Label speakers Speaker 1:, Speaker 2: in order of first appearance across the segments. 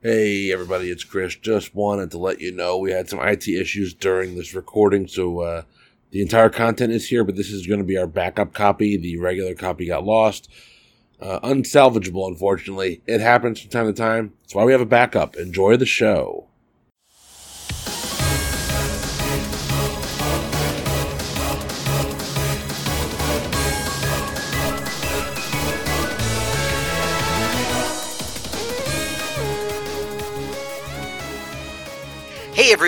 Speaker 1: Hey everybody, it's Chris. Just wanted to let you know we had some IT issues during this recording, so uh, the entire content is here, but this is going to be our backup copy. The regular copy got lost. Uh, unsalvageable, unfortunately. It happens from time to time. That's why we have a backup. Enjoy the show.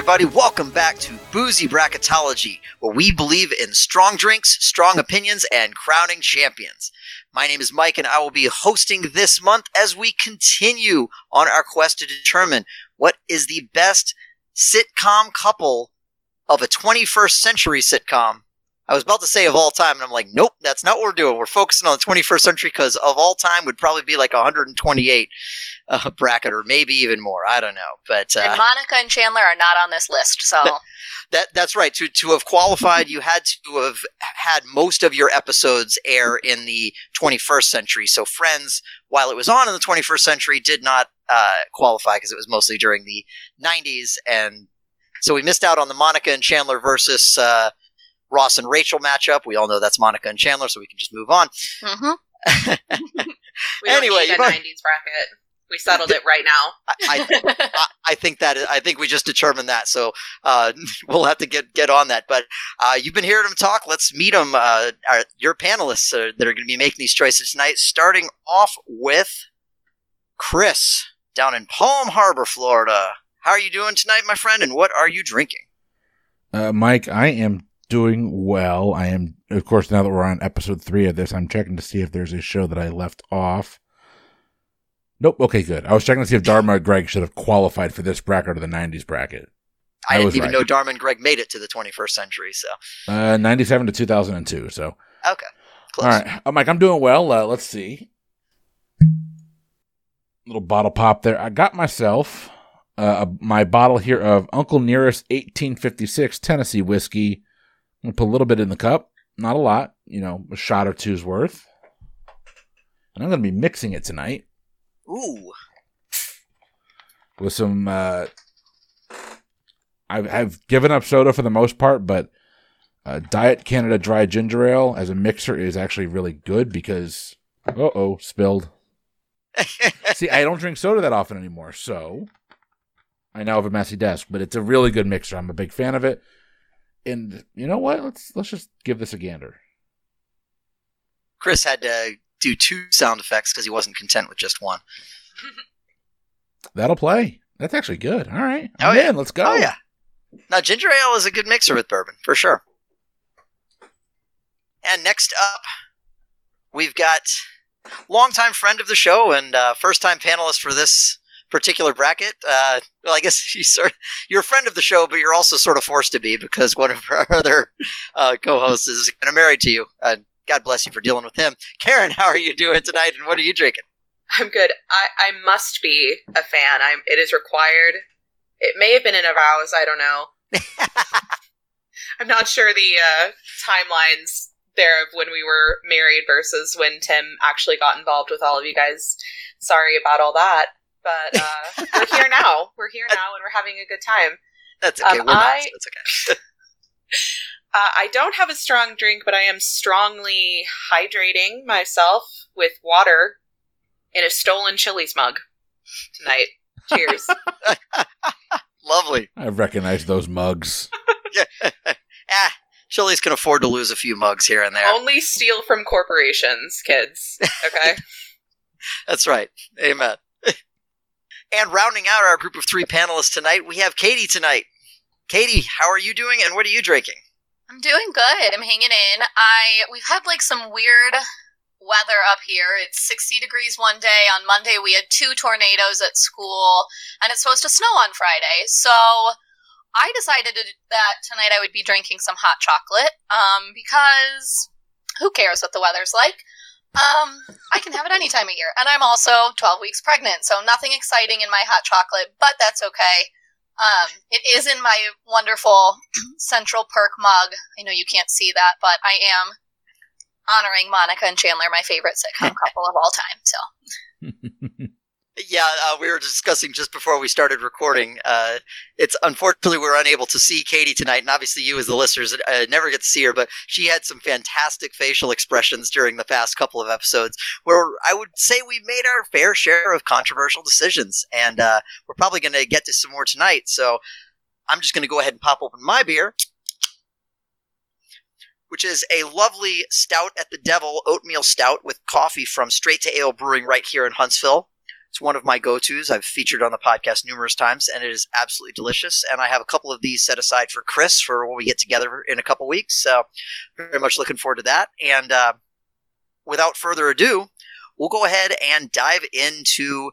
Speaker 2: Everybody, welcome back to Boozy Bracketology, where we believe in strong drinks, strong opinions, and crowning champions. My name is Mike, and I will be hosting this month as we continue on our quest to determine what is the best sitcom couple of a 21st century sitcom. I was about to say of all time, and I'm like, nope, that's not what we're doing. We're focusing on the 21st century because of all time would probably be like 128 uh, bracket or maybe even more. I don't know, but uh,
Speaker 3: and Monica and Chandler are not on this list, so
Speaker 2: that that's right. To to have qualified, you had to have had most of your episodes air in the 21st century. So Friends, while it was on in the 21st century, did not uh, qualify because it was mostly during the 90s, and so we missed out on the Monica and Chandler versus uh, Ross and Rachel matchup. We all know that's Monica and Chandler, so we can just move on.
Speaker 3: mhm.
Speaker 4: We don't
Speaker 2: Anyway,
Speaker 4: need
Speaker 2: you
Speaker 4: 90s bracket. We settled it right now.
Speaker 2: I, I, I, I think that is, I think we just determined that. So uh, we'll have to get get on that. But uh, you've been hearing them talk. Let's meet them. Uh, our, your panelists uh, that are going to be making these choices tonight. Starting off with Chris down in Palm Harbor, Florida. How are you doing tonight, my friend? And what are you drinking?
Speaker 1: Uh, Mike, I am doing well. I am, of course, now that we're on episode three of this, I'm checking to see if there's a show that I left off. Nope. Okay, good. I was checking to see if Dharma or Greg should have qualified for this bracket or the 90s bracket.
Speaker 2: I,
Speaker 1: I
Speaker 2: didn't even
Speaker 1: right.
Speaker 2: know Dharma and Greg made it to the 21st century. So
Speaker 1: Uh, 97 to 2002. So,
Speaker 2: okay, close.
Speaker 1: all right. Uh, Mike, I'm doing well. Uh, let's see. Little bottle pop there. I got myself uh, my bottle here of Uncle Nearest 1856 Tennessee whiskey. To put a little bit in the cup. Not a lot. You know, a shot or two's worth. And I'm going to be mixing it tonight
Speaker 2: Ooh,
Speaker 1: with some. Uh, I've, I've given up soda for the most part, but uh, Diet Canada Dry Ginger Ale as a mixer is actually really good because. Uh oh, spilled. See, I don't drink soda that often anymore, so I now have a messy desk, but it's a really good mixer. I'm a big fan of it. And you know what? Let's let's just give this a gander.
Speaker 2: Chris had to do two sound effects because he wasn't content with just one.
Speaker 1: That'll play. That's actually good. All right.
Speaker 2: Oh, yeah.
Speaker 1: in. Let's go.
Speaker 2: Oh yeah. Now ginger ale is a good mixer with bourbon for sure. And next up, we've got longtime friend of the show and uh, first time panelist for this particular bracket. Uh, well, I guess you sort you're a friend of the show, but you're also sort of forced to be because one of our other uh, co-hosts is kind of married to you. Uh, God bless you for dealing with him. Karen, how are you doing tonight, and what are you drinking?
Speaker 4: I'm good. I, I must be a fan. I'm. It is required. It may have been in a vows. I don't know. I'm not sure the uh, timelines there of when we were married versus when Tim actually got involved with all of you guys. Sorry about all that. But uh, we're here now. We're here now, and we're having a good time.
Speaker 2: That's okay.
Speaker 4: Um,
Speaker 2: we're not,
Speaker 4: I-
Speaker 2: so it's okay.
Speaker 4: Uh, I don't have a strong drink, but I am strongly hydrating myself with water in a stolen Chili's mug tonight. Cheers.
Speaker 2: Lovely.
Speaker 1: I recognize those mugs.
Speaker 2: ah, Chili's can afford to lose a few mugs here and there.
Speaker 4: Only steal from corporations, kids. Okay.
Speaker 2: That's right. Amen. And rounding out our group of three panelists tonight, we have Katie tonight. Katie, how are you doing and what are you drinking?
Speaker 3: I'm doing good. I'm hanging in. I we've had like some weird weather up here. It's 60 degrees one day. On Monday we had two tornadoes at school and it's supposed to snow on Friday. So I decided that tonight I would be drinking some hot chocolate um because who cares what the weather's like? Um, I can have it any time of year. And I'm also 12 weeks pregnant, so nothing exciting in my hot chocolate, but that's okay. Um, it is in my wonderful Central Perk mug. I know you can't see that, but I am honoring Monica and Chandler, my favorite sitcom couple of all time. So
Speaker 2: Yeah, uh, we were discussing just before we started recording. Uh, it's unfortunately we're unable to see Katie tonight, and obviously you, as the listeners, uh, never get to see her. But she had some fantastic facial expressions during the past couple of episodes, where I would say we made our fair share of controversial decisions, and uh, we're probably going to get to some more tonight. So I'm just going to go ahead and pop open my beer which is a lovely stout at the devil oatmeal stout with coffee from Straight to Ale Brewing right here in Huntsville. It's one of my go tos. I've featured on the podcast numerous times, and it is absolutely delicious. And I have a couple of these set aside for Chris for when we get together in a couple weeks. So, very much looking forward to that. And uh, without further ado, we'll go ahead and dive into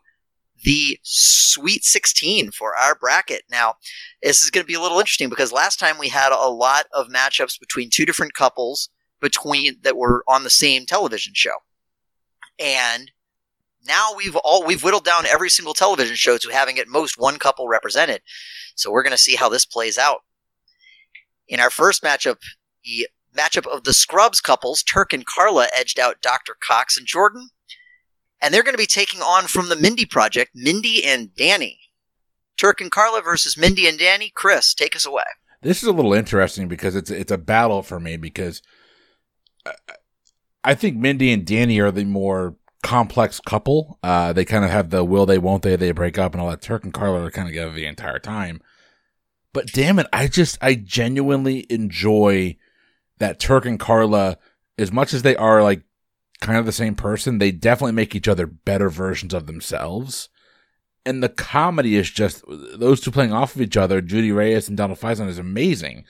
Speaker 2: the Sweet 16 for our bracket. Now, this is going to be a little interesting because last time we had a lot of matchups between two different couples between that were on the same television show. And now we've all we've whittled down every single television show to having at most one couple represented. So we're going to see how this plays out. In our first matchup, the matchup of the Scrubs couples, Turk and Carla edged out Dr. Cox and Jordan. And they're going to be taking on from the Mindy Project, Mindy and Danny. Turk and Carla versus Mindy and Danny. Chris, take us away.
Speaker 1: This is a little interesting because it's it's a battle for me because I think Mindy and Danny are the more complex couple. Uh, they kind of have the will they, won't they, they break up and all that. Turk and Carla are kind of together the entire time. But damn it, I just, I genuinely enjoy that Turk and Carla, as much as they are like kind of the same person, they definitely make each other better versions of themselves. And the comedy is just those two playing off of each other, Judy Reyes and Donald Faison, is amazing.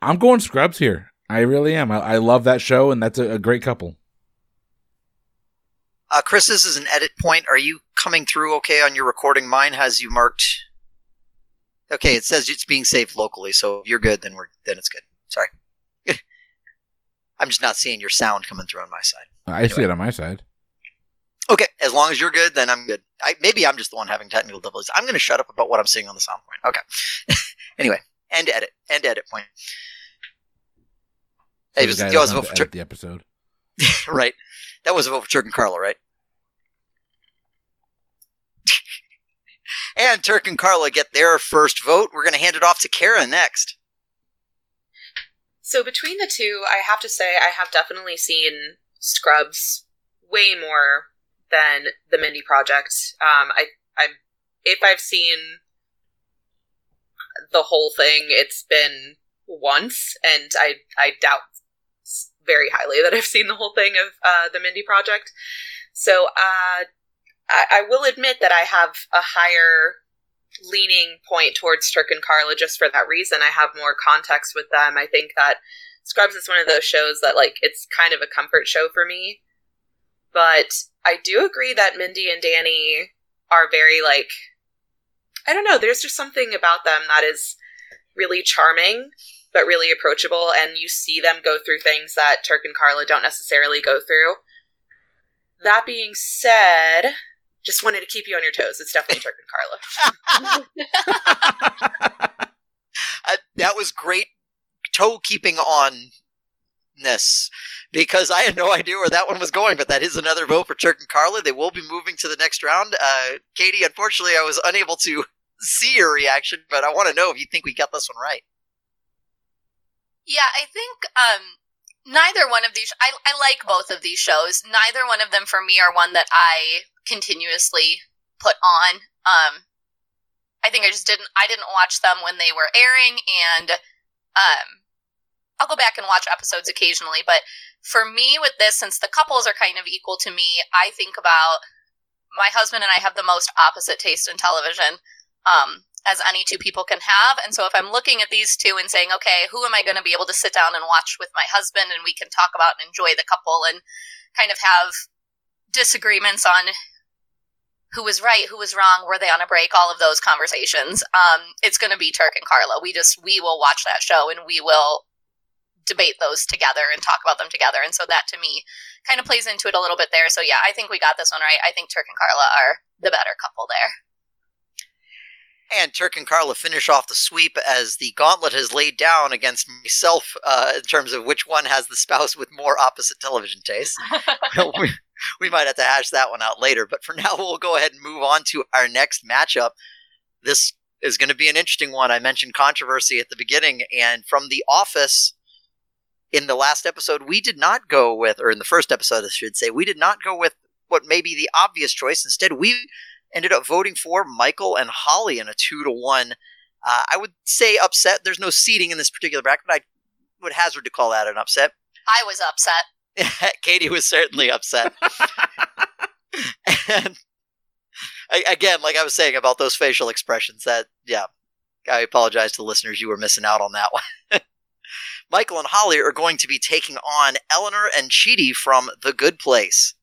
Speaker 1: I'm going Scrubs here. I really am. I, I love that show, and that's a, a great couple.
Speaker 2: Uh, Chris, this is an edit point. Are you coming through okay on your recording? Mine has you marked. Okay, it says it's being saved locally, so if you're good. Then we're then it's good. Sorry. I'm just not seeing your sound coming through on my side.
Speaker 1: I anyway. see it on my side.
Speaker 2: Okay, as long as you're good, then I'm good. I, maybe I'm just the one having technical difficulties. I'm going to shut up about what I'm seeing on the sound point. Okay. anyway, end edit. End edit point.
Speaker 1: So hey, was, was vote for Tur- the episode.
Speaker 2: right. That was a vote for Turk and Carla, right? And Turk and Carla get their first vote. We're going to hand it off to Kara next.
Speaker 4: So between the two, I have to say I have definitely seen Scrubs way more than the Mindy Project. Um, I, I'm if I've seen the whole thing, it's been once, and I I doubt very highly that I've seen the whole thing of uh, the Mindy Project. So uh, I, I will admit that I have a higher leaning point towards Turk and Carla just for that reason. I have more context with them. I think that Scrubs is one of those shows that like it's kind of a comfort show for me. But I do agree that Mindy and Danny are very like I don't know, there's just something about them that is really charming but really approachable and you see them go through things that Turk and Carla don't necessarily go through. That being said, just wanted to keep you on your toes. It's definitely Turk and
Speaker 2: Carla. uh, that was great toe keeping on this because I had no idea where that one was going, but that is another vote for Turk and Carla. They will be moving to the next round. Uh, Katie, unfortunately, I was unable to see your reaction, but I want to know if you think we got this one right.
Speaker 3: Yeah, I think um, neither one of these. I, I like both of these shows. Neither one of them for me are one that I continuously put on. Um, I think I just didn't. I didn't watch them when they were airing, and um, I'll go back and watch episodes occasionally. But for me, with this, since the couples are kind of equal to me, I think about my husband and I have the most opposite taste in television. Um, as any two people can have. And so if I'm looking at these two and saying, okay, who am I going to be able to sit down and watch with my husband and we can talk about and enjoy the couple and kind of have disagreements on who was right, who was wrong, were they on a break, all of those conversations. Um, it's going to be Turk and Carla. We just, we will watch that show and we will debate those together and talk about them together. And so that to me kind of plays into it a little bit there. So yeah, I think we got this one right. I think Turk and Carla are the better couple there.
Speaker 2: And Turk and Carla finish off the sweep as the gauntlet has laid down against myself uh, in terms of which one has the spouse with more opposite television tastes. we, we might have to hash that one out later, but for now, we'll go ahead and move on to our next matchup. This is going to be an interesting one. I mentioned controversy at the beginning, and from The Office, in the last episode, we did not go with, or in the first episode, I should say, we did not go with what may be the obvious choice. Instead, we ended up voting for Michael and Holly in a two to one. Uh, I would say upset. There's no seating in this particular bracket, but I would hazard to call that an upset.
Speaker 3: I was upset.
Speaker 2: Katie was certainly upset. and again, like I was saying about those facial expressions, that yeah, I apologize to the listeners. You were missing out on that one. Michael and Holly are going to be taking on Eleanor and Chidi from The Good Place.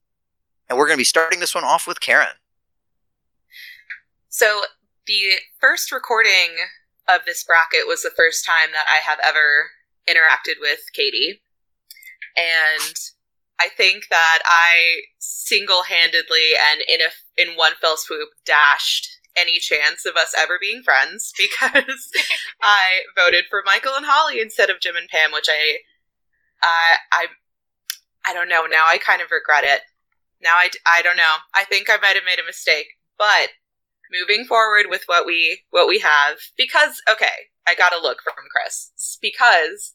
Speaker 2: And we're going to be starting this one off with Karen.
Speaker 4: So the first recording of this bracket was the first time that I have ever interacted with Katie. And I think that I single-handedly and in a in one fell swoop dashed any chance of us ever being friends because I voted for Michael and Holly instead of Jim and Pam, which I I I I don't know. Now I kind of regret it. Now I I don't know. I think I might have made a mistake, but moving forward with what we what we have because okay i got a look from chris. Because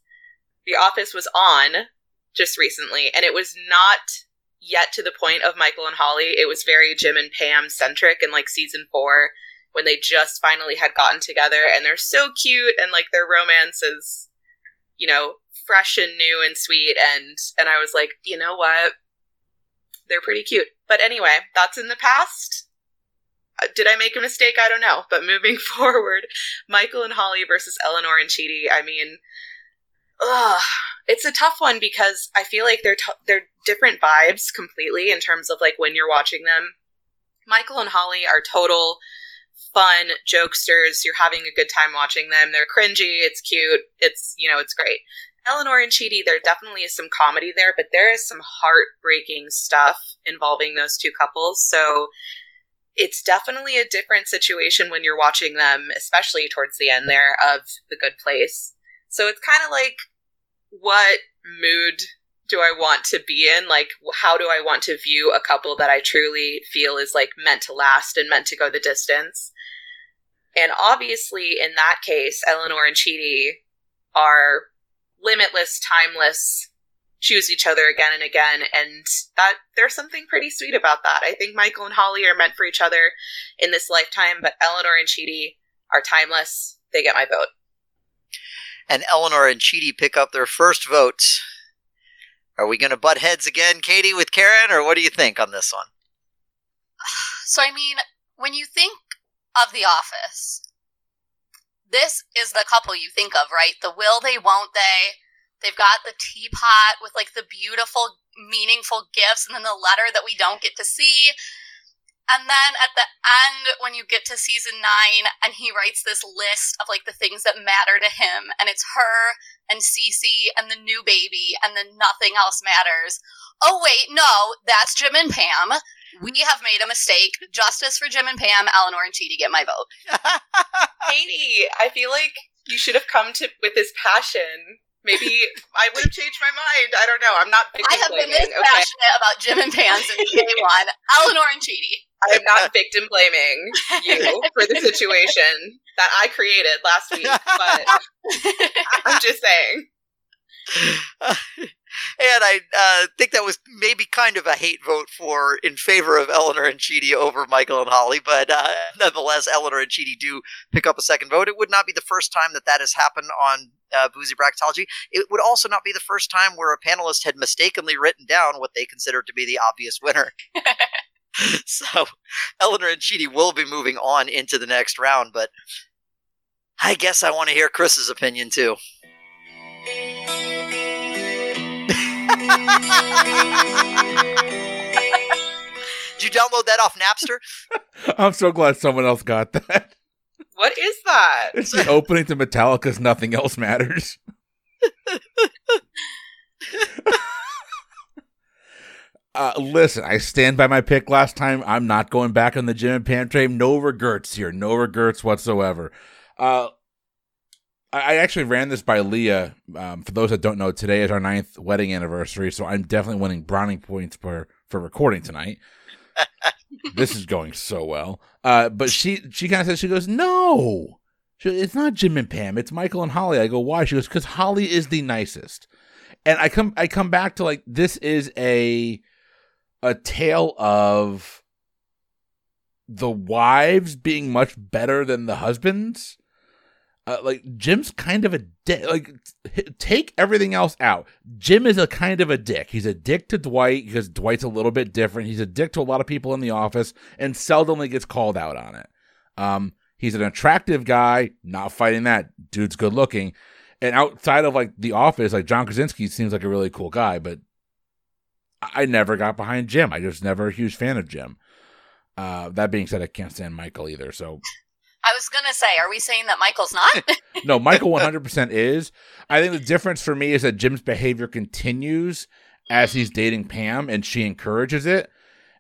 Speaker 4: the office was on just recently and it was not yet to the point of michael and holly. It was very jim and pam centric in like season four when they just finally had gotten together and they're so cute and like their romance is you know fresh and new and sweet. And and i was like you know what? They're pretty cute. But anyway that's in the past did I make a mistake? I don't know. But moving forward, Michael and Holly versus Eleanor and Chidi. I mean, ugh, it's a tough one because I feel like they're t- they're different vibes completely in terms of like when you're watching them. Michael and Holly are total fun jokesters. You're having a good time watching them. They're cringy. It's cute. It's you know it's great. Eleanor and Chidi, there definitely is some comedy there, but there is some heartbreaking stuff involving those two couples. So it's definitely a different situation when you're watching them, especially towards the end there of The Good Place. So it's kind of like, what mood do I want to be in? Like, how do I want to view a couple that I truly feel is like meant to last and meant to go the distance? And obviously, in that case, Eleanor and Chidi are limitless, timeless choose each other again and again and that there's something pretty sweet about that. I think michael and holly are meant for each other in this lifetime but eleanor and chidi are timeless. They get my vote.
Speaker 2: And eleanor and chidi pick up their first votes. Are we going to butt heads again katie with karen or what do you think on this one?
Speaker 3: So i mean when you think of the office this is the couple you think of right? The will they won't they They've got the teapot with like the beautiful, meaningful gifts, and then the letter that we don't get to see. And then at the end, when you get to season nine, and he writes this list of like the things that matter to him, and it's her and Cece and the new baby, and then nothing else matters. Oh, wait, no, that's Jim and Pam. We have made a mistake. Justice for Jim and Pam, Eleanor and Chidi get my vote.
Speaker 4: Katie, I feel like you should have come to with this passion maybe I would have changed my mind. I don't know. I'm not.
Speaker 3: I have blaming, been this okay? passionate about Jim and Pam since day one. Eleanor and Chidi.
Speaker 4: I am not victim blaming you for the situation that I created last week, but I'm just saying.
Speaker 2: And I uh, think that was maybe kind of a hate vote for in favor of Eleanor and Chidi over Michael and Holly, but uh, nonetheless, Eleanor and Chidi do pick up a second vote. It would not be the first time that that has happened on uh, Boozy Bracketology. It would also not be the first time where a panelist had mistakenly written down what they considered to be the obvious winner. so Eleanor and Chidi will be moving on into the next round, but I guess I want to hear Chris's opinion too. Did you download that off Napster?
Speaker 1: I'm so glad someone else got that.
Speaker 4: What is that?
Speaker 1: It's the opening to Metallica's Nothing Else Matters. Uh, listen, I stand by my pick last time. I'm not going back on the Jim and Pam train. No regrets here. No regrets whatsoever. Uh, I actually ran this by Leah. Um, for those that don't know, today is our ninth wedding anniversary, so I'm definitely winning brownie points for for recording tonight. this is going so well. Uh, but she she kind of says she goes no, she, it's not Jim and Pam. It's Michael and Holly. I go why? She goes because Holly is the nicest. And I come I come back to like this is a a tale of the wives being much better than the husbands. Uh, like Jim's kind of a dick. Like take everything else out. Jim is a kind of a dick. He's a dick to Dwight because Dwight's a little bit different. He's a dick to a lot of people in the office and seldomly gets called out on it. Um, he's an attractive guy. Not fighting that. Dude's good looking. And outside of like the office, like John Krasinski seems like a really cool guy, but I never got behind Jim. I just never a huge fan of Jim. Uh, that being said, I can't stand Michael either. So
Speaker 3: I was gonna say, are we saying that Michael's not?
Speaker 1: no, Michael 100% is. I think the difference for me is that Jim's behavior continues as he's dating Pam, and she encourages it.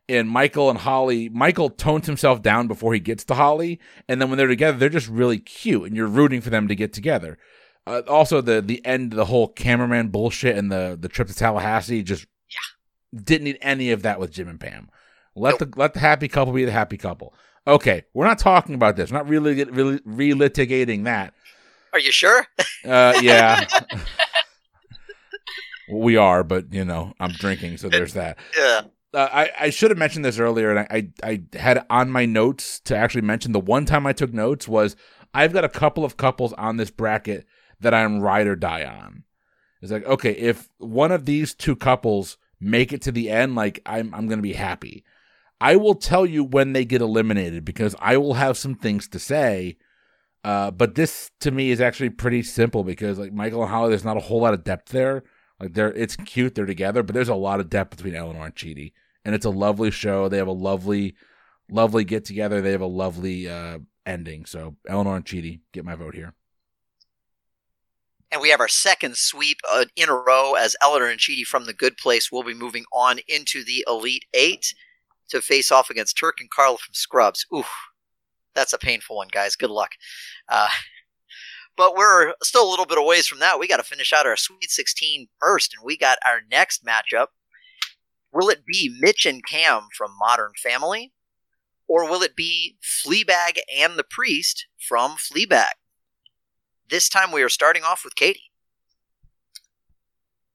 Speaker 1: And Michael and Holly, Michael tones himself down before he gets to Holly, and then when they're together, they're just really cute, and you're rooting for them to get together. Uh, also, the the end, of the whole cameraman bullshit, and the the trip to Tallahassee just
Speaker 2: yeah.
Speaker 1: didn't need any of that with Jim and Pam. Let nope. the let the happy couple be the happy couple. Okay, we're not talking about this. We're not really really relitigating that.
Speaker 2: Are you sure?
Speaker 1: Uh, yeah. we are, but you know, I'm drinking, so there's that.
Speaker 2: Yeah.
Speaker 1: Uh, I, I should have mentioned this earlier, and I, I, I had on my notes to actually mention the one time I took notes was I've got a couple of couples on this bracket that I'm ride or die on. It's like, okay, if one of these two couples make it to the end, like I'm I'm gonna be happy. I will tell you when they get eliminated because I will have some things to say. Uh, but this to me is actually pretty simple because like Michael and Holly, there's not a whole lot of depth there. Like they're it's cute they're together, but there's a lot of depth between Eleanor and Chidi, and it's a lovely show. They have a lovely, lovely get together. They have a lovely uh, ending. So Eleanor and Chidi get my vote here.
Speaker 2: And we have our second sweep uh, in a row as Eleanor and Chidi from the Good Place will be moving on into the Elite Eight to face off against Turk and Carla from Scrubs. Ooh, that's a painful one, guys. Good luck. Uh, but we're still a little bit of ways from that. We got to finish out our Sweet 16 first, and we got our next matchup. Will it be Mitch and Cam from Modern Family, or will it be Fleabag and the Priest from Fleabag? This time we are starting off with Katie.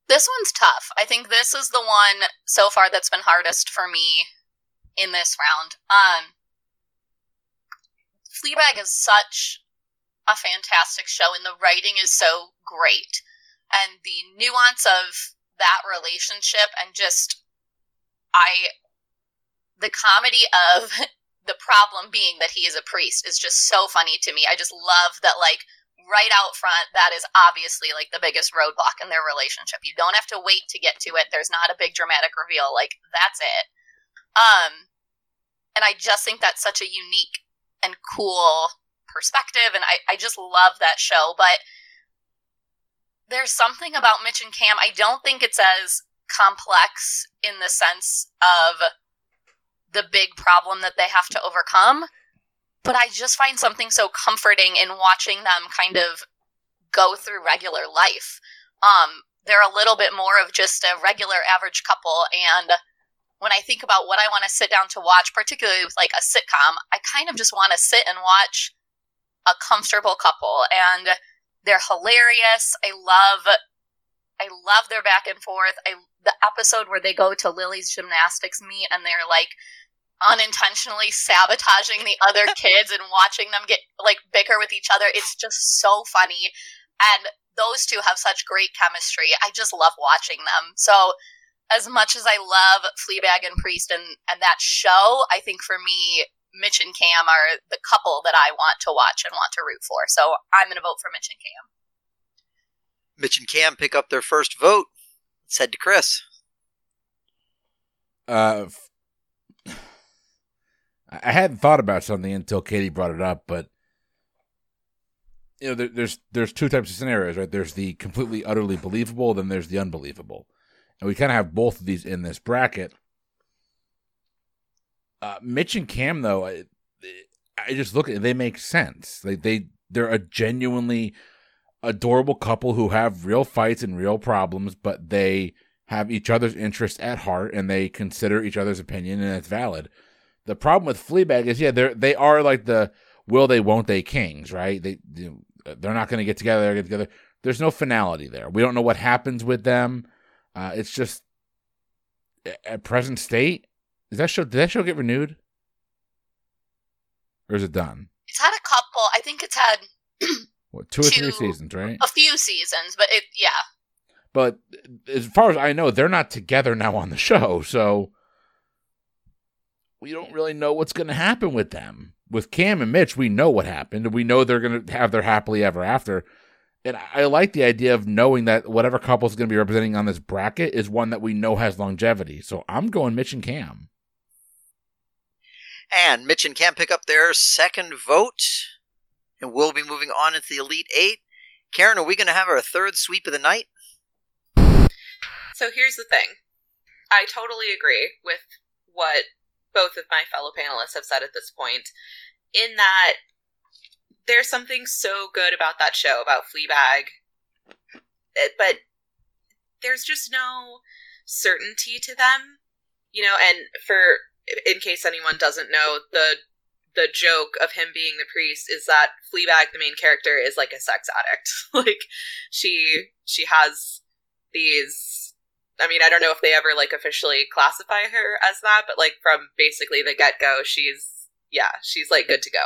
Speaker 3: This one's tough. I think this is the one so far that's been hardest for me in this round. Um, Fleabag is such a fantastic show, and the writing is so great, and the nuance of that relationship, and just I, the comedy of the problem being that he is a priest is just so funny to me. I just love that, like right out front, that is obviously like the biggest roadblock in their relationship. You don't have to wait to get to it. There's not a big dramatic reveal. Like that's it. Um, and I just think that's such a unique and cool perspective, and I, I just love that show. But there's something about Mitch and Cam. I don't think it's as complex in the sense of the big problem that they have to overcome. But I just find something so comforting in watching them kind of go through regular life. Um, they're a little bit more of just a regular average couple and when I think about what I want to sit down to watch, particularly with like a sitcom, I kind of just want to sit and watch a comfortable couple and they're hilarious. I love I love their back and forth. I the episode where they go to Lily's gymnastics meet and they're like unintentionally sabotaging the other kids and watching them get like bicker with each other. It's just so funny. And those two have such great chemistry. I just love watching them. So as much as I love Fleabag and Priest and, and that show, I think for me, Mitch and Cam are the couple that I want to watch and want to root for. So I'm going to vote for Mitch and Cam.
Speaker 2: Mitch and Cam pick up their first vote. Let's head to Chris.
Speaker 1: Uh, I hadn't thought about something until Katie brought it up, but you know, there, there's there's two types of scenarios, right? There's the completely utterly believable, then there's the unbelievable and we kind of have both of these in this bracket. Uh, Mitch and Cam, though, I, I just look at they make sense. They they they're a genuinely adorable couple who have real fights and real problems, but they have each other's interests at heart and they consider each other's opinion and it's valid. The problem with Fleabag is, yeah, they're they are like the will they won't they kings, right? They they're not going to get together. They're get together. There's no finality there. We don't know what happens with them. Uh, it's just at present state. Is that show? Did that show get renewed, or is it done?
Speaker 3: It's had a couple. I think it's had
Speaker 1: what two or two, three seasons, right?
Speaker 3: A few seasons, but it yeah.
Speaker 1: But as far as I know, they're not together now on the show, so we don't really know what's going to happen with them. With Cam and Mitch, we know what happened, and we know they're going to have their happily ever after. And I like the idea of knowing that whatever couple is going to be representing on this bracket is one that we know has longevity. So I'm going Mitch and Cam.
Speaker 2: And Mitch and Cam pick up their second vote, and we'll be moving on into the Elite Eight. Karen, are we going to have our third sweep of the night?
Speaker 4: So here's the thing I totally agree with what both of my fellow panelists have said at this point, in that there's something so good about that show, about Fleabag, but there's just no certainty to them. You know, and for in case anyone doesn't know, the the joke of him being the priest is that Fleabag, the main character, is like a sex addict. like she she has these I mean, I don't know if they ever like officially classify her as that, but like from basically the get go, she's yeah, she's like good to go.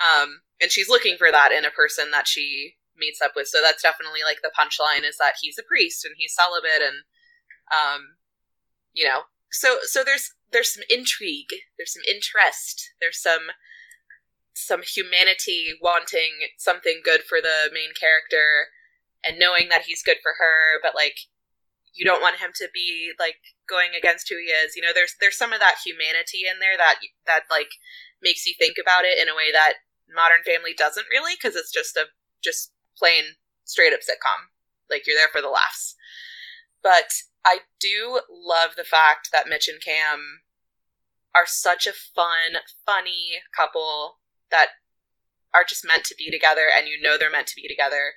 Speaker 4: Um and she's looking for that in a person that she meets up with. So that's definitely like the punchline is that he's a priest and he's celibate and um you know, so so there's there's some intrigue, there's some interest, there's some some humanity wanting something good for the main character and knowing that he's good for her, but like you don't want him to be like going against who he is. You know, there's there's some of that humanity in there that that like makes you think about it in a way that Modern Family doesn't really because it's just a just plain straight up sitcom. Like you're there for the laughs. But I do love the fact that Mitch and Cam are such a fun, funny couple that are just meant to be together and you know they're meant to be together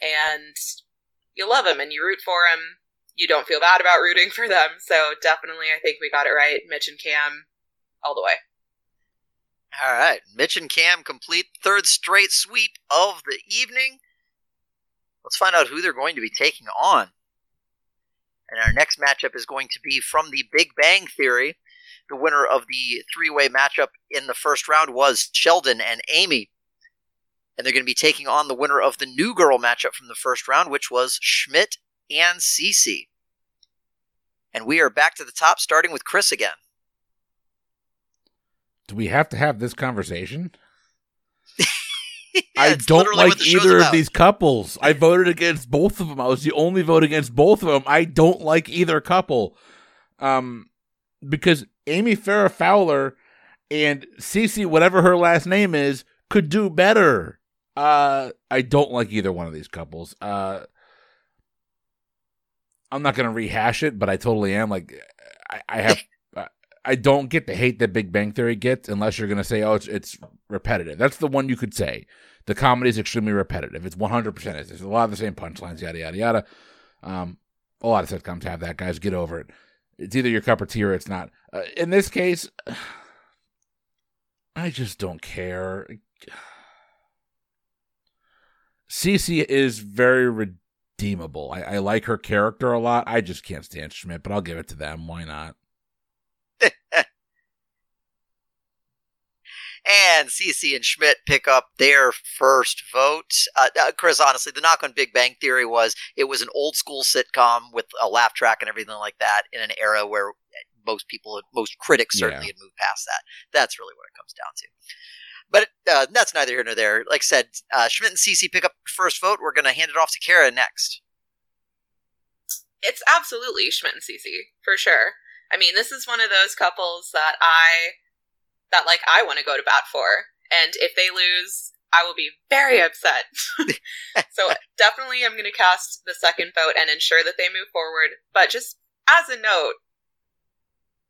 Speaker 4: and you love them and you root for them. You don't feel bad about rooting for them. So definitely I think we got it right. Mitch and Cam all the way.
Speaker 2: All right. Mitch and Cam complete third straight sweep of the evening. Let's find out who they're going to be taking on. And our next matchup is going to be from the Big Bang Theory. The winner of the three way matchup in the first round was Sheldon and Amy. And they're going to be taking on the winner of the New Girl matchup from the first round, which was Schmidt and Cece. And we are back to the top, starting with Chris again.
Speaker 1: Do we have to have this conversation?
Speaker 2: yeah,
Speaker 1: I don't like either of these couples. I voted against both of them. I was the only vote against both of them. I don't like either couple. Um, because Amy Farrah Fowler and Cece, whatever her last name is, could do better. Uh, I don't like either one of these couples. Uh, I'm not gonna rehash it, but I totally am. Like, I, I have. I don't get the hate that Big Bang Theory gets unless you're going to say, oh, it's, it's repetitive. That's the one you could say. The comedy is extremely repetitive. It's 100%. It's, a lot of the same punchlines, yada, yada, yada. Um, a lot of sitcoms have that, guys. Get over it. It's either your cup of tea or it's not. Uh, in this case, I just don't care. Cece is very redeemable. I, I like her character a lot. I just can't stand Schmidt, but I'll give it to them. Why not?
Speaker 2: And Cece and Schmidt pick up their first vote. Uh, uh, Chris, honestly, the knock on Big Bang Theory was it was an old school sitcom with a laugh track and everything like that in an era where most people, most critics certainly
Speaker 1: Yeah.
Speaker 2: had moved past that. That's really what it comes down to. But uh, that's neither here nor there. Like I said, uh, Schmidt and Cece pick up the first vote. We're going to hand it off to Kara next.
Speaker 4: It's absolutely Schmidt and Cece, for sure. I mean, this is one of those couples that I that like I want to go to bat for. And if they lose, I will be very upset. so definitely I'm going to cast the second vote and ensure that they move forward. But just as a note,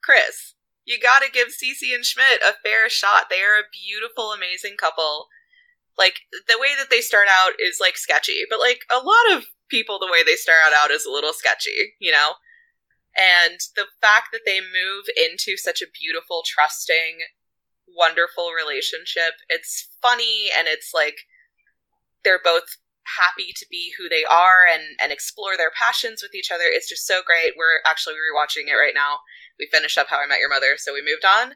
Speaker 4: Chris, You gotta give Cece and Schmidt a fair shot. They are a beautiful, amazing couple. Like, the way that they start out is, like, sketchy, but, like, a lot of people, the way they start out is a little sketchy, you know? And the fact that they move into such a beautiful, trusting, wonderful relationship, it's funny and it's like they're both happy to be who they are and and explore their passions with each other. It's just so great. We're actually rewatching it right now. We finished up How I Met Your Mother, so we moved on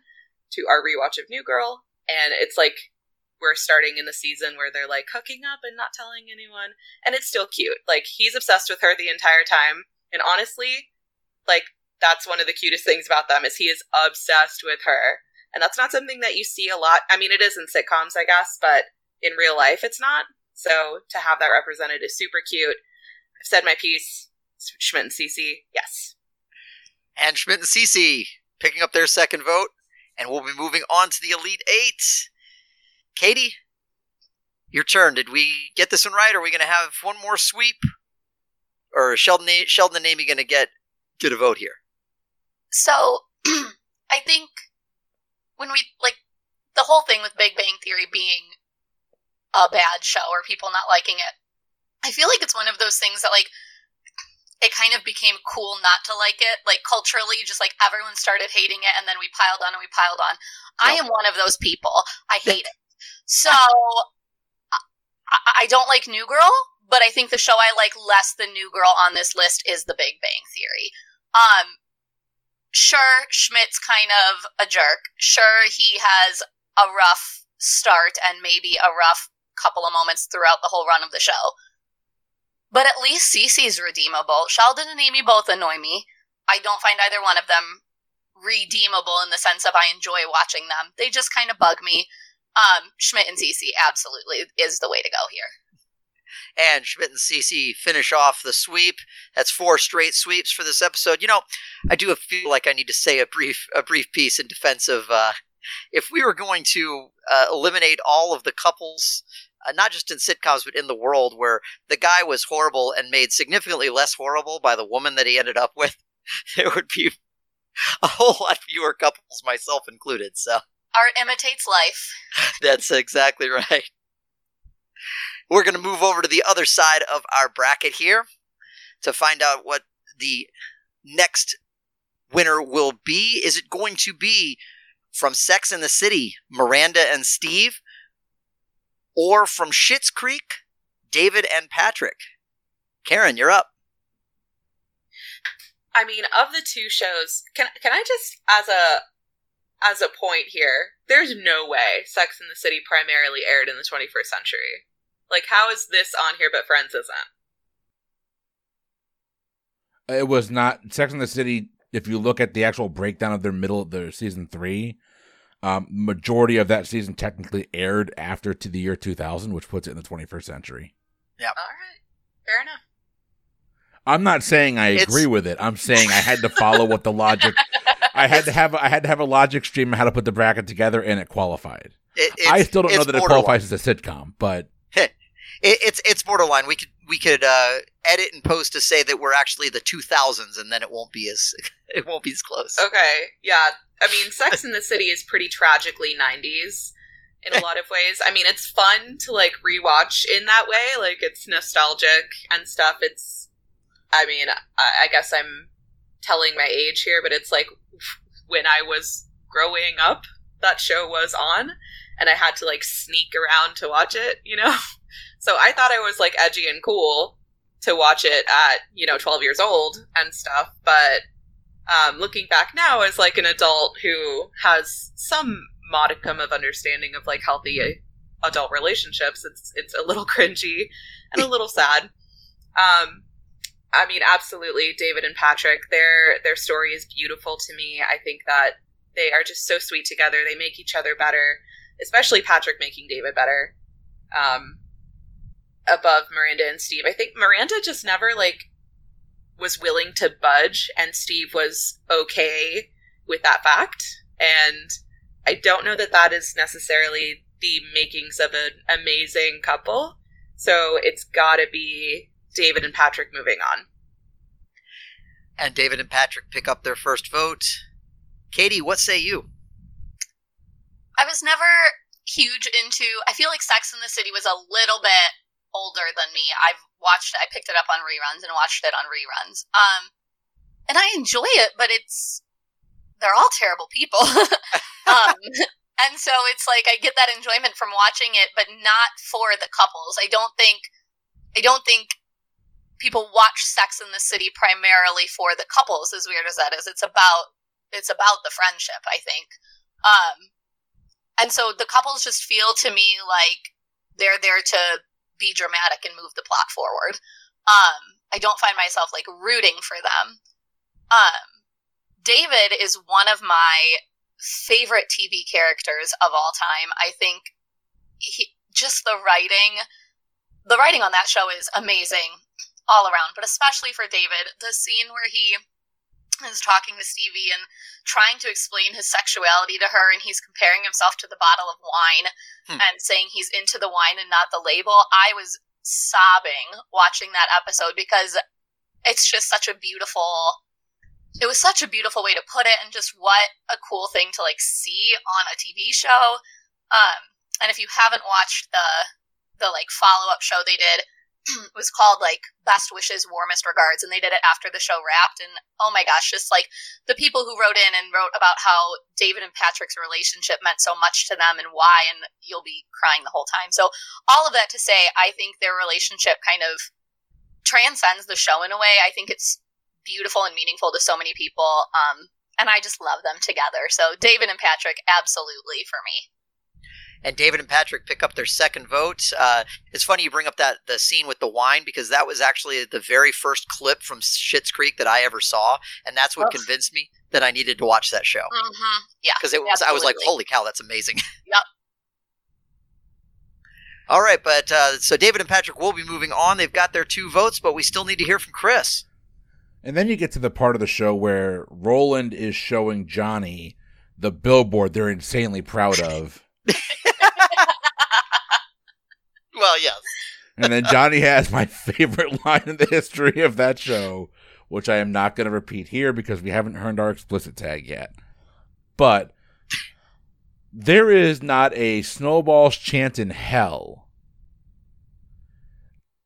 Speaker 4: to our rewatch of New Girl, and it's like we're starting in the season where they're like hooking up and not telling anyone, and it's still cute. Like he's obsessed with her the entire time, and honestly, like that's one of the cutest things about them is he is obsessed with her, and that's not something that you see a lot. I mean, it is in sitcoms, I guess, but in real life, it's not. So to have that represented is super cute. I've said my piece. Schmidt and Cece, yes.
Speaker 2: And Schmidt and Cece picking up their second vote, and we'll be moving on to the Elite Eight. Katie, your turn. Did we get this one right? Are we going to have one more sweep? Or Sheldon, Sheldon and Amy going to get get a vote here?
Speaker 3: So, I think when we like the whole thing with Big Bang Theory being a bad show or people not liking it. I feel like it's one of those things that like it kind of became cool not to like it, like culturally, just like everyone started hating it, and then we piled on and we piled on. I am one of those people. I hate it. So I, I don't like New Girl, but I think the show I like less than New Girl on this list is The Big Bang Theory. Um, sure, Schmidt's kind of a jerk. Sure, he has a rough start and maybe a rough couple of moments throughout the whole run of the show. But at least Cece's redeemable. Sheldon and Amy both annoy me. I don't find either one of them redeemable in the sense of I enjoy watching them. They just kind of bug me. Um, Schmidt and Cece absolutely is the way to go here.
Speaker 2: And Schmidt and Cece finish off the sweep. That's four straight sweeps for this episode. You know, I do feel like I need to say a brief a brief piece in defense of uh, if we were going to uh, eliminate all of the couples uh, not just in sitcoms but in the world where the guy was horrible and made significantly less horrible by the woman that he ended up with there would be a whole lot fewer couples myself included so
Speaker 3: art imitates life
Speaker 2: that's exactly right we're going to move over to the other side of our bracket here to find out what the next winner will be is it going to be from sex in the city miranda and steve or from Schitt's Creek, David and Patrick. Karen, you're up.
Speaker 4: I mean, of the two shows, can can I just as a as a point here, there's no way Sex in the City primarily aired in the 21st century. Like, how is this on here but Friends isn't?
Speaker 1: It was not Sex in the City. If you look at the actual breakdown of their middle of their season three, um, majority of that season technically aired after to the year 2000, which puts it in the 21st century.
Speaker 2: Yeah.
Speaker 4: All right. Fair enough.
Speaker 1: I'm not saying I
Speaker 2: It's-
Speaker 1: agree with it. I'm saying I had to follow what the logic. I had to have I had to have a logic stream on how to put the bracket together, and it qualified.
Speaker 2: It,
Speaker 1: I still don't know
Speaker 2: it's
Speaker 1: that it
Speaker 2: borderline.
Speaker 1: qualifies as a sitcom, but
Speaker 2: It, it's it's borderline. We could we could uh, edit and post to say that we're actually the 2000s, and then it won't be as it won't be as close.
Speaker 4: Okay. Yeah. I mean, Sex in the City is pretty tragically 90s in a lot of ways. I mean, it's fun to like rewatch in that way. Like, it's nostalgic and stuff. It's, I mean, I, I guess I'm telling my age here, but it's like when I was growing up, that show was on, and I had to like sneak around to watch it, you know? So I thought I was like edgy and cool to watch it at, you know, 12 years old and stuff, but um, looking back now as like an adult who has some modicum of understanding of like healthy adult relationships, it's it's a little cringy and a little sad. Um, I mean, absolutely, David and Patrick, their their story is beautiful to me. I think that they are just so sweet together. They make each other better, especially Patrick making David better. Um, above Miranda and Steve, I think Miranda just never like was willing to budge, and Steve was okay with that fact. And I don't know that that is necessarily the makings of an amazing couple. So it's got to be David and Patrick moving on.
Speaker 2: And David and Patrick pick up their first vote. Katie, what say you?
Speaker 3: I was never huge into. I feel like Sex in the City was a little bit older than me. I've watched. I picked it up on reruns and watched it on reruns. Um, and I enjoy it, but it's they're all terrible people. um, and so it's like I get that enjoyment from watching it, but not for the couples. I don't think. I don't think people watch Sex in the City primarily for the couples. As weird as that is, it's about it's about the friendship. I think. Um, and so the couples just feel to me like they're there to be dramatic and move the plot forward. Um, I don't find myself like rooting for them. Um, David is one of my favorite TV characters of all time. I think he, just the writing, the writing on that show is amazing all around, but especially for David, the scene where he is talking to Stevie and trying to explain his sexuality to her, and he's comparing himself to the bottle of wine hmm. and saying he's into the wine and not the label. I was sobbing watching that episode because it's just such a beautiful it was such a beautiful way to put it and just what a cool thing to like see on a TV show. Um and if you haven't watched the the like follow-up show they did was called like best wishes warmest regards and they did it after the show wrapped and oh my gosh just like the people who wrote in and wrote about how david and patrick's relationship meant so much to them and why and you'll be crying the whole time. So all of that to say i think their relationship kind of transcends the show in a way. I think it's beautiful and meaningful to so many people um, and i just love them together. So david and patrick absolutely for me
Speaker 2: and David and Patrick pick up their second vote. Uh, it's funny you bring up that the scene with the wine because that was actually the very first clip from Schitt's Creek that I ever saw, and that's what convinced me that I needed to watch that show.
Speaker 3: Mm-hmm. Yeah,
Speaker 2: because it was absolutely. I was like, holy cow, that's amazing.
Speaker 3: Yep.
Speaker 2: All right, but uh, so David and Patrick will be moving on. They've got their two votes, but we still need to hear from Chris.
Speaker 1: And then you get to the part of the show where Roland is showing Johnny the billboard they're insanely proud of.
Speaker 2: well, yes.
Speaker 1: and then Johnny has my favorite line in the history of that show, which I am not going to repeat here because we haven't earned our explicit tag yet. But there is not a snowball's chance in hell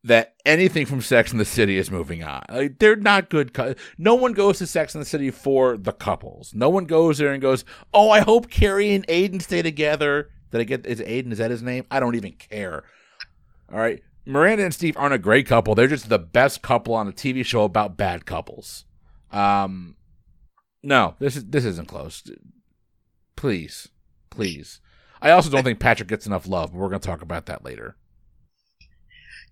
Speaker 1: that anything from Sex in the City is moving on. Like, they're not good. No one goes to Sex in the City for the couples. No one goes there and goes, "Oh, I hope Carrie and Aidan stay together." Did I get is Aidan? Is that his name? I don't even care. All right. Miranda and Steve aren't a great couple. They're just the best couple on a TV show about bad couples. Um, no, this is this isn't close. Please, please. I also don't think Patrick gets enough love, but we're going to talk about that later.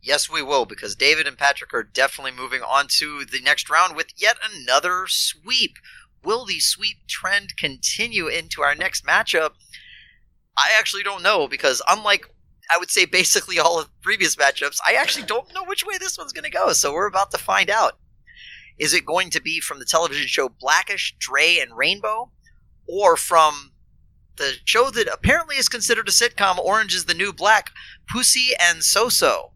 Speaker 2: Yes, we will, because David and Patrick are definitely moving on to the next round with yet another sweep. Will the sweep trend continue into our next matchup? I actually don't know because unlike I would say basically all of previous matchups, I actually don't know which way this one's going to go. So we're about to find out. Is it going to be from the television show Blackish, Dre, and Rainbow, or from the show that apparently is considered a sitcom, Orange is the New Black, Pussy and Soso?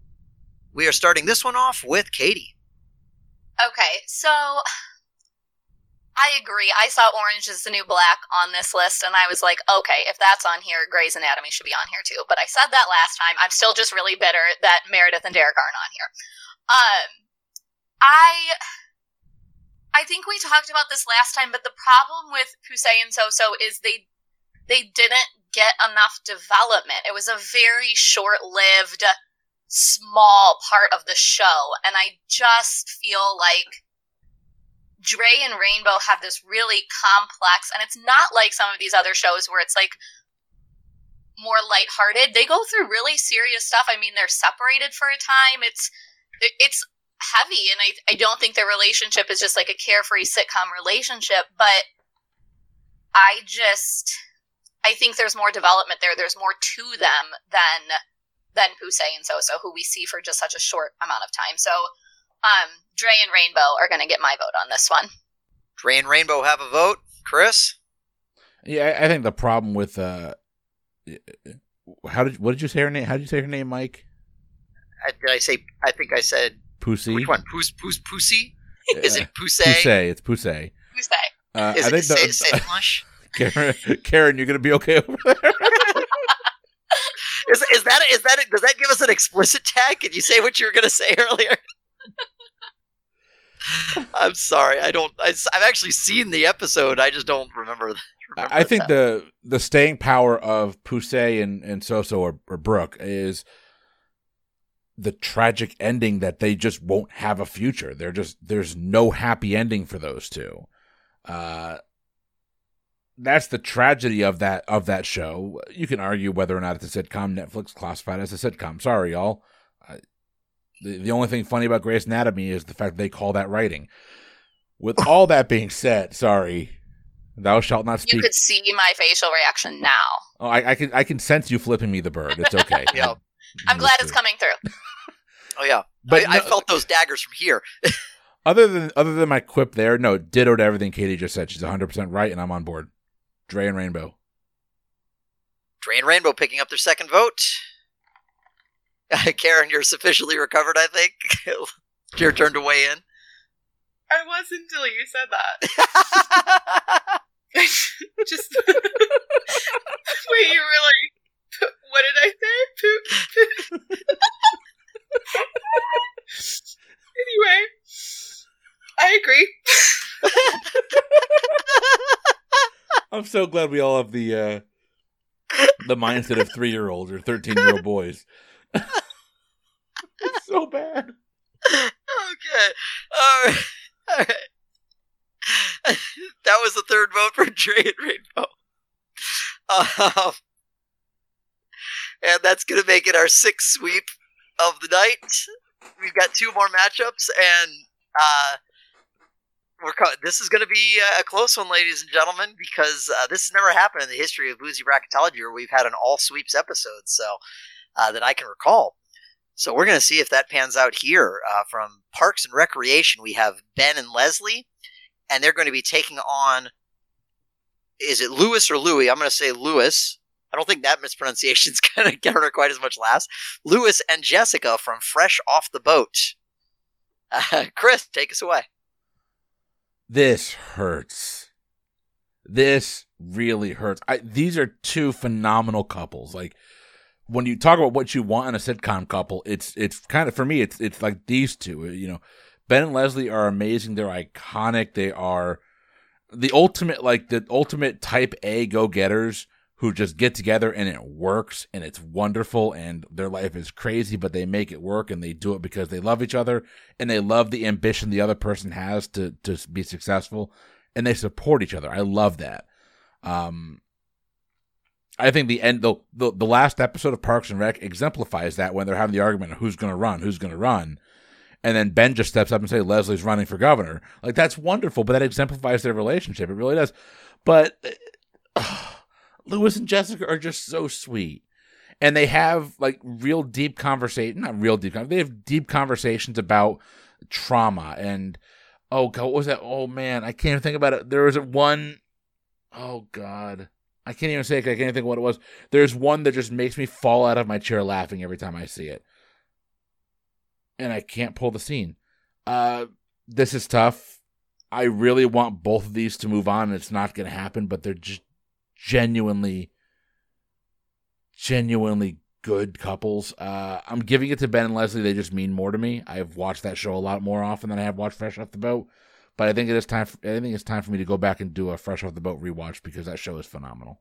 Speaker 2: We are starting this one off with Katie.
Speaker 3: Okay, so I agree. I saw Orange is the New Black on this list, and I was like, okay, if that's on here, Grey's Anatomy should be on here too. But I said that last time. I'm still just really bitter that Meredith and Derek aren't on here. Um, I. I think we talked about this last time, but the problem with Poussey and Soso is they they didn't get enough development. It was a very short-lived, small part of the show, and I just feel like Dre and Rainbow have this really complex, and it's not like some of these other shows where it's like more lighthearted. They go through really serious stuff. I mean, they're separated for a time. It's it's heavy, and I I don't think their relationship is just like a carefree sitcom relationship. But I just I think there's more development there. There's more to them than than Poussey and Soso, who we see for just such a short amount of time. So um, Dre and Rainbow are going to get my vote on this one.
Speaker 2: Dre and Rainbow have a vote. Chris?
Speaker 1: Yeah, I think the problem with uh, how did what did you say her name? How did you say her name, Mike?
Speaker 2: I, did I say? I think I said
Speaker 1: Pussy.
Speaker 2: Which one? Puss, Puss, Pussy? Is it Poussey?
Speaker 1: Poussey. It's Poussey.
Speaker 3: Poussey.
Speaker 1: Uh,
Speaker 2: Is
Speaker 1: I
Speaker 2: it
Speaker 1: think
Speaker 2: say,
Speaker 1: the,
Speaker 2: say flush?
Speaker 1: Karen, Karen, you're gonna be okay over there.
Speaker 2: Is, is that is that does that give us an explicit tag? Can you say what you were going to say earlier? I'm sorry. I don't. I, have actually seen the episode. I just don't remember. remember
Speaker 1: I think
Speaker 2: that.
Speaker 1: the the staying power of Poussey and and Soso or, or Brook is the tragic ending that they just won't have a future. They're just there's no happy ending for those two. Uh, that's the tragedy of that of that show. You can argue whether or not it's a sitcom. Netflix classified as a sitcom. Sorry, y'all. I, the the only thing funny about Grey's Anatomy is the fact they call that writing. With all that being said, sorry, thou shalt not speak.
Speaker 3: You could see my facial reaction now.
Speaker 1: Oh, I, I can I can sense you flipping me the bird. It's okay.
Speaker 2: Yeah.
Speaker 3: I'm glad it's coming through.
Speaker 2: Oh yeah,
Speaker 1: But
Speaker 2: I, I felt those daggers from here.
Speaker 1: other than other than my quip there, no, ditto to everything Katie just said. She's 100 percent right, and I'm on board. Dre and Rainbow.
Speaker 2: Dre and Rainbow picking up their second vote. Karen, you're sufficiently recovered. I think. It's your turn to weigh in.
Speaker 4: I was until you said that. Just wait, you were like, what did I say? Poop. poop. anyway, I agree.
Speaker 1: I'm so glad we all have the uh the mindset of three year olds or 13 year old boys. It's so bad.
Speaker 2: okay. All right. All right. that was the third vote for Dre and Rainbow. Um, and that's going to make it our sixth sweep of the night. We've got two more matchups, and uh, we're co- this is going to be a close one, ladies and gentlemen, because uh, this has never happened in the history of Boozy Bracketology where we've had an all sweeps episode, so uh, that I can recall. So we're going to see if that pans out here. Uh, from Parks and Recreation, we have Ben and Leslie, and they're going to be taking on. Is it Lewis or Louis? I'm going to say Lewis. I don't think that mispronunciation's going to garner quite as much laughs. Lewis and Jessica from Fresh Off the Boat. Uh, Chris, take us away.
Speaker 1: This hurts. This really hurts. I, these are two phenomenal couples. Like when you talk about what you want in a sitcom couple, it's it's kind of for me. It's it's like these two. You know, Ben and Leslie are amazing. They're iconic. They are the ultimate like the ultimate type A go getters who just get together and it works and it's wonderful and their life is crazy, but they make it work and they do it because they love each other and they love the ambition the other person has to to be successful and they support each other. I love that. Um, I think the end the, the the last episode of Parks and Rec exemplifies that when they're having the argument of who's going to run, who's going to run, and then Ben just steps up and say Leslie's running for governor. Like that's wonderful, but that exemplifies their relationship. It really does. But uh, Lewis and Jessica are just so sweet. And they have like real deep conversation, not real deep, they have deep conversations about trauma and oh god, what was that? Oh man, I can't even think about it. There was one oh god. I can't even say I can't think what it was. There's one that just makes me fall out of my chair laughing every time I see it. And I can't pull the scene. Uh this is tough. I really want both of these to move on. And it's not going to happen, but they're just genuinely, genuinely good couples. Uh, I'm giving it to Ben and Leslie. They just mean more to me. I've watched that show a lot more often than I have watched Fresh Off the Boat. But I think it is time. For, I think it's time for me to go back and do a Fresh Off the Boat rewatch because that show is phenomenal.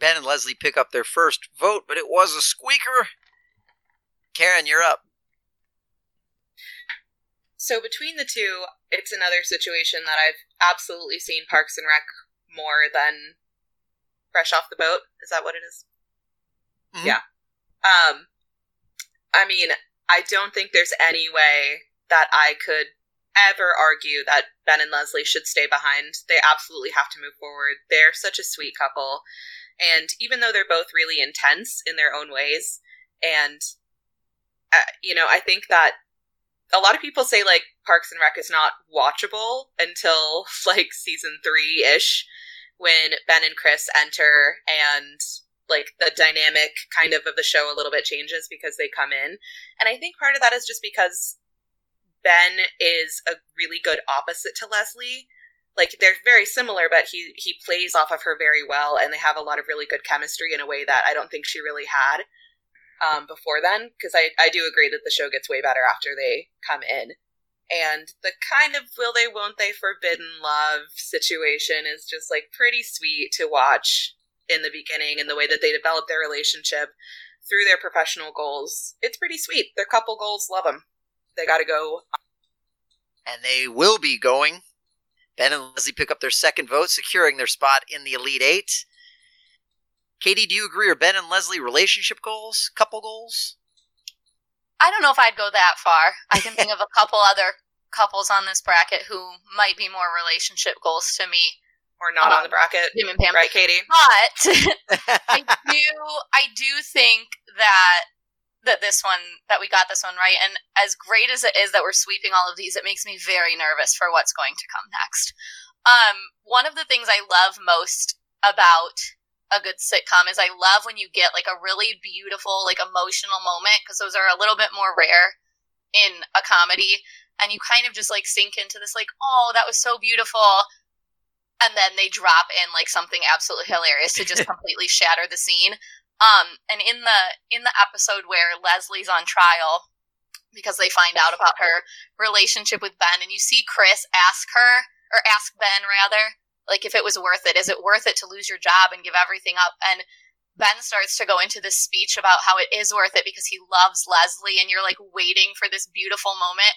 Speaker 2: Ben and Leslie pick up their first vote, but it was a squeaker. Karen, you're up.
Speaker 4: So between the two, it's another situation that I've absolutely seen Parks and Rec more than Fresh Off the Boat. Is that what it is?
Speaker 2: Mhm.
Speaker 4: Yeah. Um, I mean, I don't think there's any way that I could ever argue that Ben and Leslie should stay behind. They absolutely have to move forward. They're such a sweet couple. And even though they're both really intense in their own ways, and, uh, you know, I think that a lot of people say like Parks and Rec is not watchable until like season three ish when Ben and Chris enter and like the dynamic kind of of the show a little bit changes because they come in. And I think part of that is just because Ben is a really good opposite to Leslie. Like they're very similar, but he he plays off of her very well, and they have a lot of really good chemistry in a way that I don't think she really had um, before then. Because I I do agree that the show gets way better after they come in, and the kind of will they won't they forbidden love situation is just like pretty sweet to watch in the beginning and the way that they develop their relationship through their professional goals. It's pretty sweet. Their couple goals, love them. They got to go.
Speaker 2: And they will be going. Ben and Leslie pick up their second vote, securing their spot in the Elite Eight. Katie, do you agree? Are Ben and Leslie relationship goals, couple goals?
Speaker 3: I don't know if I'd go that far. I can think of a couple other couples on this bracket who might be more relationship goals to me
Speaker 4: or not on the bracket.
Speaker 3: Jim and Pam.
Speaker 4: Right, Katie?
Speaker 3: But I do I do think that that this one that we got this one right. And as great as it is that we're sweeping all of these it makes me very nervous for what's going to come next. Um one of the things i love most about a good sitcom is i love when you get like a really beautiful like emotional moment because those are a little bit more rare in a comedy. And you kind of just like sink into this like oh that was so beautiful. And then they drop in like something absolutely hilarious to just completely shatter the scene. Um, and in the in the episode where Leslie's on trial because they find out about her relationship with Ben, and you see Chris ask her or ask Ben rather, like if it was worth it. Is it worth it to lose your job and give everything up? And Ben starts to go into this speech about how it is worth it because he loves Leslie, and you're like waiting for this beautiful moment.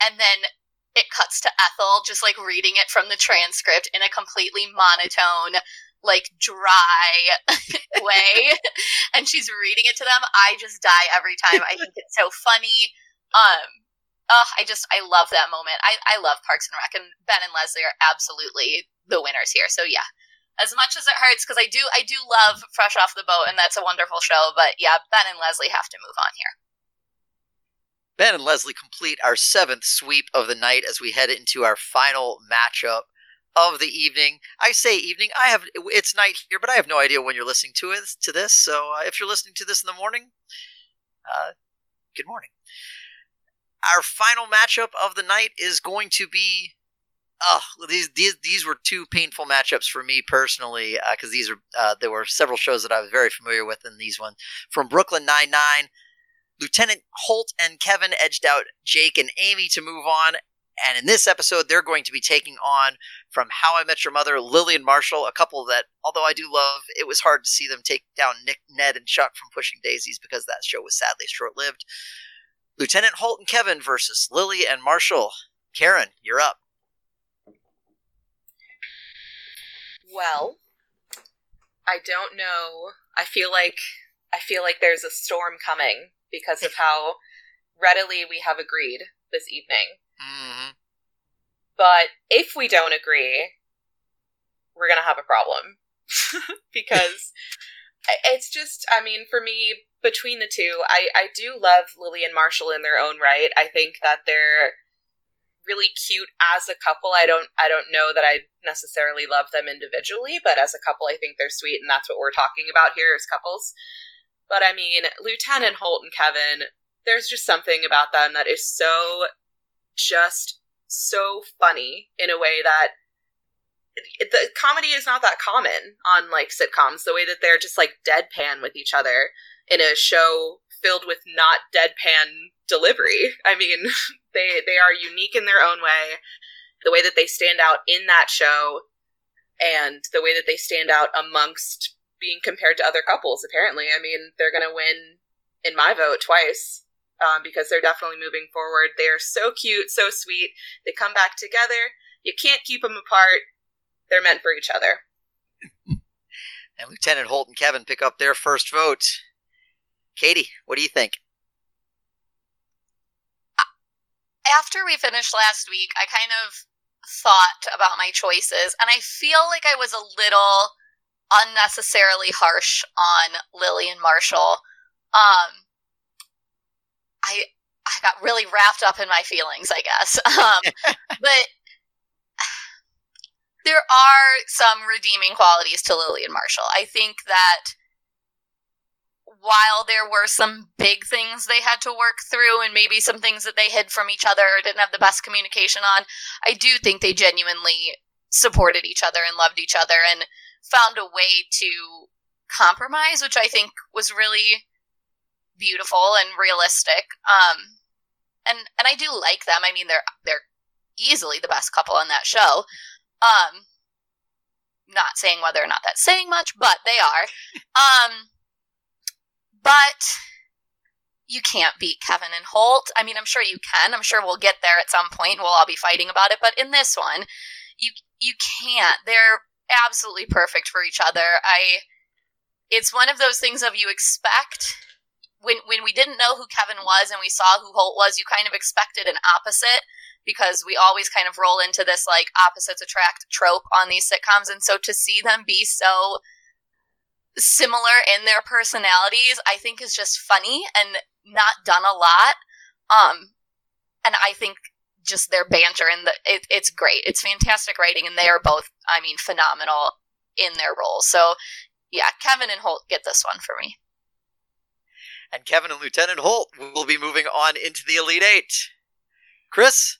Speaker 3: And then it cuts to Ethel just like reading it from the transcript in a completely monotone, like dry way. and she's reading it to them. I just die every time. I think it's so funny. Um, oh, I just, I love that moment. I, I love Parks and Rec, and Ben and Leslie are absolutely the winners here. So yeah, as much as it hurts, because I do, I do love Fresh Off the Boat, and that's a wonderful show. But yeah, Ben and Leslie have to move on here.
Speaker 2: Ben and Leslie complete our seventh sweep of the night as we head into our final matchup of the evening. I say evening. I have it's night here, but I have no idea when you're listening to it to this. So uh, if you're listening to this in the morning, uh, good morning. Our final matchup of the night is going to be. Oh, these these these were two painful matchups for me personally because uh, these are uh, there were several shows that I was very familiar with in these ones from Brooklyn Nine Nine Lieutenant Holt and Kevin edged out Jake and Amy to move on. And in this episode, they're going to be taking on from How I Met Your Mother, Lily and Marshall, a couple that, although I do love, it was hard to see them take down Nick, Ned, and Chuck from Pushing Daisies because that show was sadly short lived. Lieutenant Holt and Kevin versus Lily and Marshall. Karen, you're up.
Speaker 4: Well, I don't know. I feel like I feel like there's a storm coming because of how readily we have agreed this evening.
Speaker 2: Mm-hmm.
Speaker 4: But if we don't agree, we're going to have a problem. because it's just, I mean, for me, between the two, I, I do love Lily and Marshall in their own right. I think that they're really cute as a couple. I don't I don't know that I necessarily love them individually, but as a couple I think they're sweet and that's what we're talking about here as couples. But I mean, Lieutenant Holt and Kevin, there's just something about them that is so just so funny in a way that the comedy is not that common on like sitcoms the way that they're just like deadpan with each other in a show filled with not deadpan delivery. I mean they they are unique in their own way. The way that they stand out in that show and the way that they stand out amongst being compared to other couples. Apparently, I mean, they're going to win in my vote twice um, because they're definitely moving forward. They are so cute, so sweet. They come back together. You can't keep them apart. They're meant for each other.
Speaker 2: and Lieutenant Holt and Kevin pick up their first vote. Katie, what do you think?
Speaker 3: After we finished last week, I kind of thought about my choices, and I feel like I was a little unnecessarily harsh on Lily and Marshall. Um, I I got really wrapped up in my feelings, I guess. Um, but there are some redeeming qualities to Lily and Marshall. I think that while there were some big things they had to work through and maybe some things that they hid from each other or didn't have the best communication on, I do think they genuinely supported each other and loved each other and found a way to compromise, which I think was really beautiful and realistic. Um, and and I do like them. I mean, they're they're easily the best couple on that show. Um, not saying whether or not that's saying much, but they are. Um, but you can't beat Kevin and Holt. I mean, I'm sure you can. I'm sure we'll get there at some point. We'll all be fighting about it. But in this one, you you can't. They're absolutely perfect for each other. I. It's one of those things of you expect when when we didn't know who Kevin was and we saw who Holt was, you kind of expected an opposite because we always kind of roll into this like opposites attract trope on these sitcoms. And so to see them be so similar in their personalities I think is just funny and not done a lot. Um and I think just their banter and the it, it's great. It's fantastic writing and they are both I mean phenomenal in their roles. So yeah Kevin and Holt get this one for me
Speaker 2: and Kevin and Lieutenant Holt will be moving on into the Elite Eight. Chris,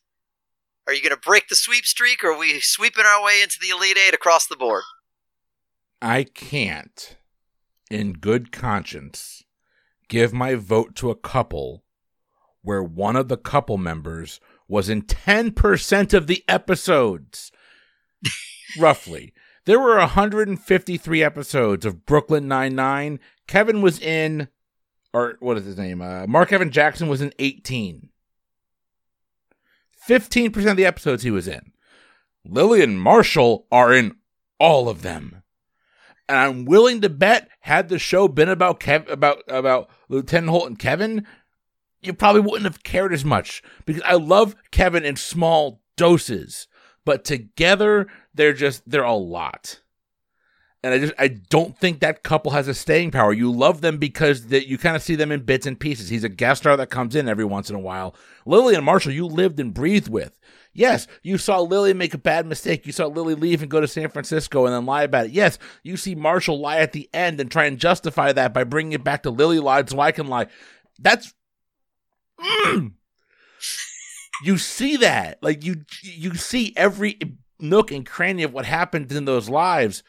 Speaker 2: are you going to break the sweep streak, or are we sweeping our way into the Elite Eight across the board?
Speaker 1: I can't, in good conscience, give my vote to a couple where one of the couple members was in 10% of the episodes. Roughly. There were 153 episodes of Brooklyn Nine-Nine. Kevin was in or what is his name? Uh, Mark Evan Jackson was in 18. 15% of the episodes he was in. Lily and Marshall are in all of them. And I'm willing to bet had the show been about Kev about about Lieutenant Holt and Kevin, you probably wouldn't have cared as much because I love Kevin in small doses, but together they're just they're a lot and I just I don't think that couple has a staying power. You love them because that you kind of see them in bits and pieces. He's a guest star that comes in every once in a while. Lily and Marshall, you lived and breathed with. Yes, you saw Lily make a bad mistake. You saw Lily leave and go to San Francisco and then lie about it. Yes, you see Marshall lie at the end and try and justify that by bringing it back to Lily lied so I can lie. That's mm. you see that like you you see every nook and cranny of what happened in those lives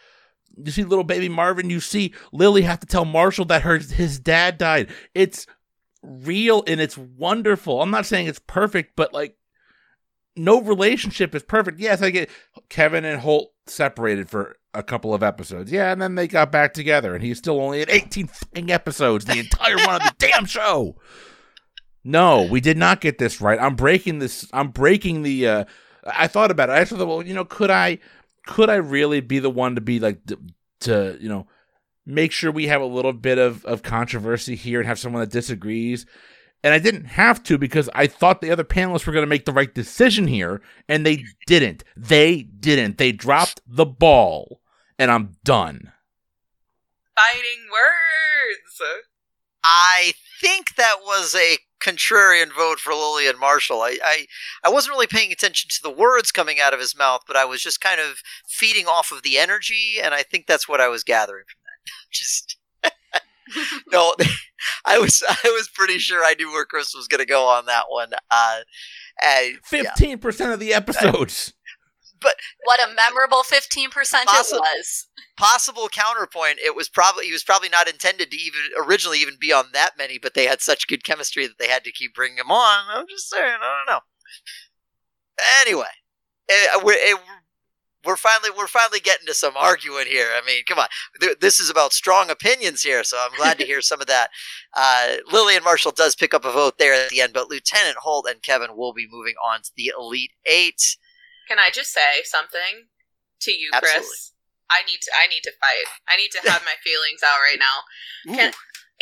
Speaker 1: you see little baby Marvin. You see Lily have to tell Marshall that her his dad died. It's real and it's wonderful. I'm not saying it's perfect, but like no relationship is perfect. Yes, I get Kevin and Holt separated for a couple of episodes. Yeah, and then they got back together, and he's still only at 18 episodes, the entire run of the damn show. No, we did not get this right. I'm breaking this. I'm breaking the. uh I thought about it. I thought, well, you know, could I could I really be the one to be like to, you know make sure we have a little bit of, of controversy here and have someone that disagrees? And I didn't have to because I thought the other panelists were going to make the right decision here, and they didn't. They didn't. They dropped the ball, and I'm done.
Speaker 4: Fighting words.
Speaker 2: I think that was a contrarian vote for Lily and Marshall. I, I, I wasn't really paying attention to the words coming out of his mouth, but I was just kind of feeding off of the energy, and I think that's what I was gathering from that. just no, I was I was pretty sure I knew where Chris was going to go on that one. Uh,
Speaker 1: Fifteen percent of the episodes
Speaker 2: but
Speaker 3: what a memorable 15% possi- it was.
Speaker 2: Possible counterpoint, it was probably he was probably not intended to even originally even be on that many, but they had such good chemistry that they had to keep bringing him on. I'm just saying, I don't know. Anyway, it, eh, we're, it, eh, we're finally we're finally getting to some arguing here. I mean, come on, this is about strong opinions here, so I'm glad to hear some of that. Uh, Lily and Marshall does pick up a vote there at the end, but Lieutenant Holt and Kevin will be moving on to the Elite Eight.
Speaker 4: Can I just say something to you, Chris? Absolutely. I need to. I need to fight. I need to have my feelings out right now. Can,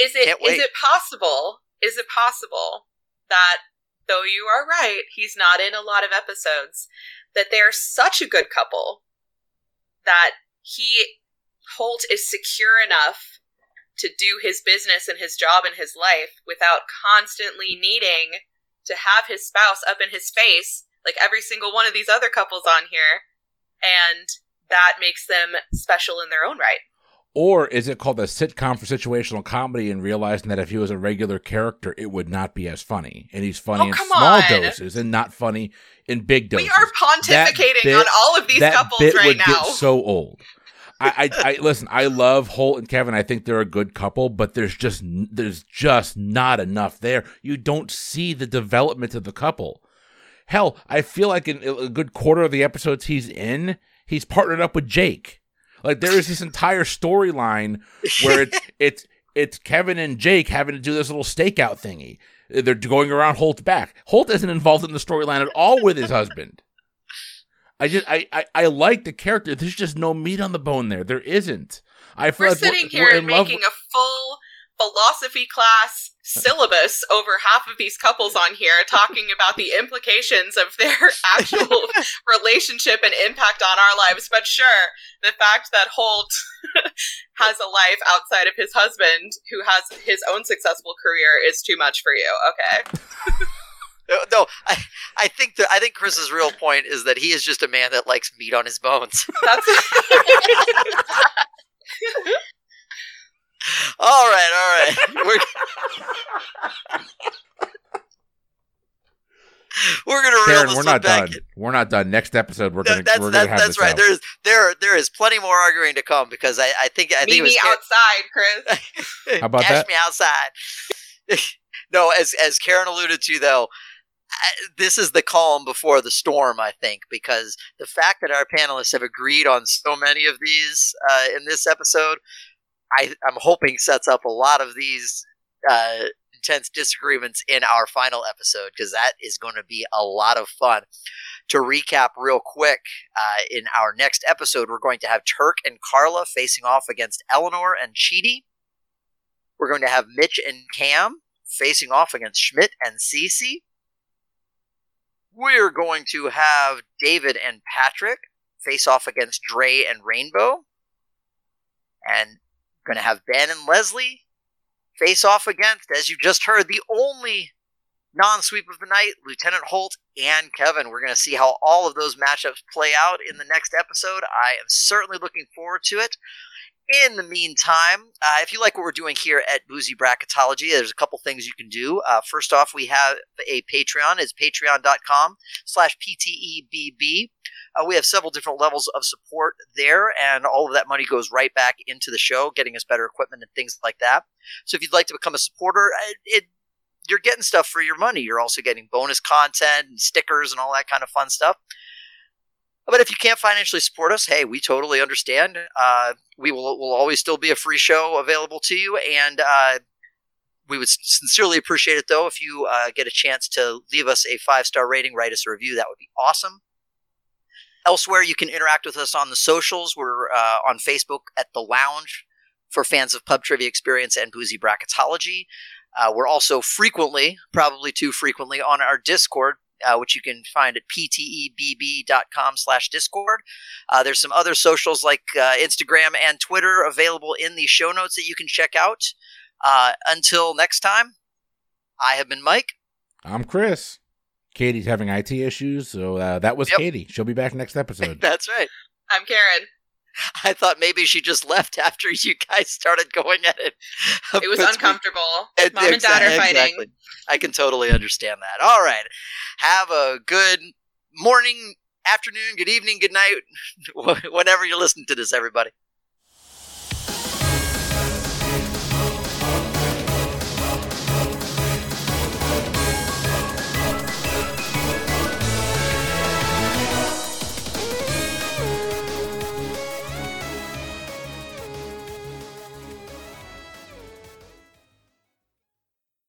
Speaker 4: is it is it possible? Is it possible that though you are right, he's not in a lot of episodes, that they're such a good couple that he Holt is secure enough to do his business and his job and his life without constantly needing to have his spouse up in his face like every single one of these other couples on here, and that makes them special in their own right.
Speaker 1: Or is it called a sitcom for situational comedy and realizing that if he was a regular character, it would not be as funny? And he's funny
Speaker 4: Oh,
Speaker 1: in small
Speaker 4: on.
Speaker 1: doses and not funny in big doses.
Speaker 4: We are pontificating
Speaker 1: bit-
Speaker 4: on all of these
Speaker 1: that
Speaker 4: couples
Speaker 1: bit
Speaker 4: right
Speaker 1: would
Speaker 4: now.
Speaker 1: get so old. I, I, I listen. I love Holt and Kevin. I think they're a good couple, but there's just there's just not enough there. You don't see the development of the couple. Hell, I feel like in a good quarter of the episodes he's in, he's partnered up with Jake. Like there is this entire storyline where it's it's it's Kevin and Jake having to do this little stakeout thingy. They're going around Holt's back. Holt isn't involved in the storyline at all with his husband. I just I, I I like the character. There's just no meat on the bone there. There isn't. I feel
Speaker 4: We're
Speaker 1: like
Speaker 4: sitting here
Speaker 1: we're
Speaker 4: and making a full philosophy class syllabus over half of these couples on here talking about the implications of their actual relationship and impact on our lives. But sure, the fact that Holt has a life outside of his husband who has his own successful career is too much for you. Okay.
Speaker 2: No, I, I think that I think Chris's real point is that he is just a man that likes meat on his bones.
Speaker 4: That's
Speaker 2: all right, all right. We're, we're gonna reel
Speaker 1: Karen,
Speaker 2: this
Speaker 1: we're not
Speaker 2: back
Speaker 1: done.
Speaker 2: in.
Speaker 1: We're not done. Next episode, we're gonna
Speaker 2: that's
Speaker 1: we're
Speaker 2: that-
Speaker 1: gonna have
Speaker 2: that's
Speaker 1: this
Speaker 2: right.
Speaker 1: out.
Speaker 2: There's there there is plenty more arguing to come because I, I think I think
Speaker 4: meet
Speaker 2: it
Speaker 4: me
Speaker 2: Karen-
Speaker 4: outside, Chris.
Speaker 1: How about
Speaker 2: Cash
Speaker 1: that?
Speaker 2: me outside. no, as as Karen alluded to, though, I- this is the calm before the storm. I think because the fact that our panelists have agreed on so many of these uh, in this episode, I, I'm hoping sets up a lot of these uh, intense disagreements in our final episode because that is going to be a lot of fun. To recap real quick, uh, in our next episode, we're going to have Turk and Carla facing off against Eleanor and Chidi. We're going to have Mitch and Cam facing off against Schmidt and Cece. We're going to have David and Patrick face off against Dre and Rainbow. And going to have Ben and Leslie face off against, as you just heard, the only non sweep of the night, Lieutenant Holt and Kevin. We're going to see how all of those matchups play out in the next episode. I am certainly looking forward to it. In the meantime, uh, if you like what we're doing here at Boozy Bracketology, there's a couple things you can do. Uh, first off, we have a Patreon. It's patreon.com slash PTEBB. Uh, we have several different levels of support there, and all of that money goes right back into the show, getting us better equipment and things like that. So if you'd like to become a supporter, uh, it, you're getting stuff for your money. You're also getting bonus content and stickers and all that kind of fun stuff. But if you can't financially support us, hey, we totally understand. Uh, we will will always still be a free show available to you, and uh, we would sincerely appreciate it though if you uh, get a chance to leave us a five star rating, write us a review. That would be awesome. Elsewhere, you can interact with us on the socials. We're uh, on Facebook at the Lounge for fans of Pub Trivia Experience and Boozy Bracketology. Uh, we're also frequently, probably too frequently, on our Discord, uh, which you can find at ptebb.com slash discord. Uh, there's some other socials like uh, Instagram and Twitter available in the show notes that you can check out. Uh, until next time, I have been Mike.
Speaker 1: I'm Chris. Katie's having IT issues, so uh, that was
Speaker 2: Yep.
Speaker 1: Katie. She'll be back next episode.
Speaker 2: That's right.
Speaker 4: I'm Karen.
Speaker 2: I thought maybe she just left after you guys started going at it.
Speaker 4: It was uncomfortable.
Speaker 2: It-
Speaker 4: Mom and dad are fighting.
Speaker 2: exactly. I can totally understand that. All right. Have a good morning, afternoon, good evening, good night, whenever you're listening to this, everybody.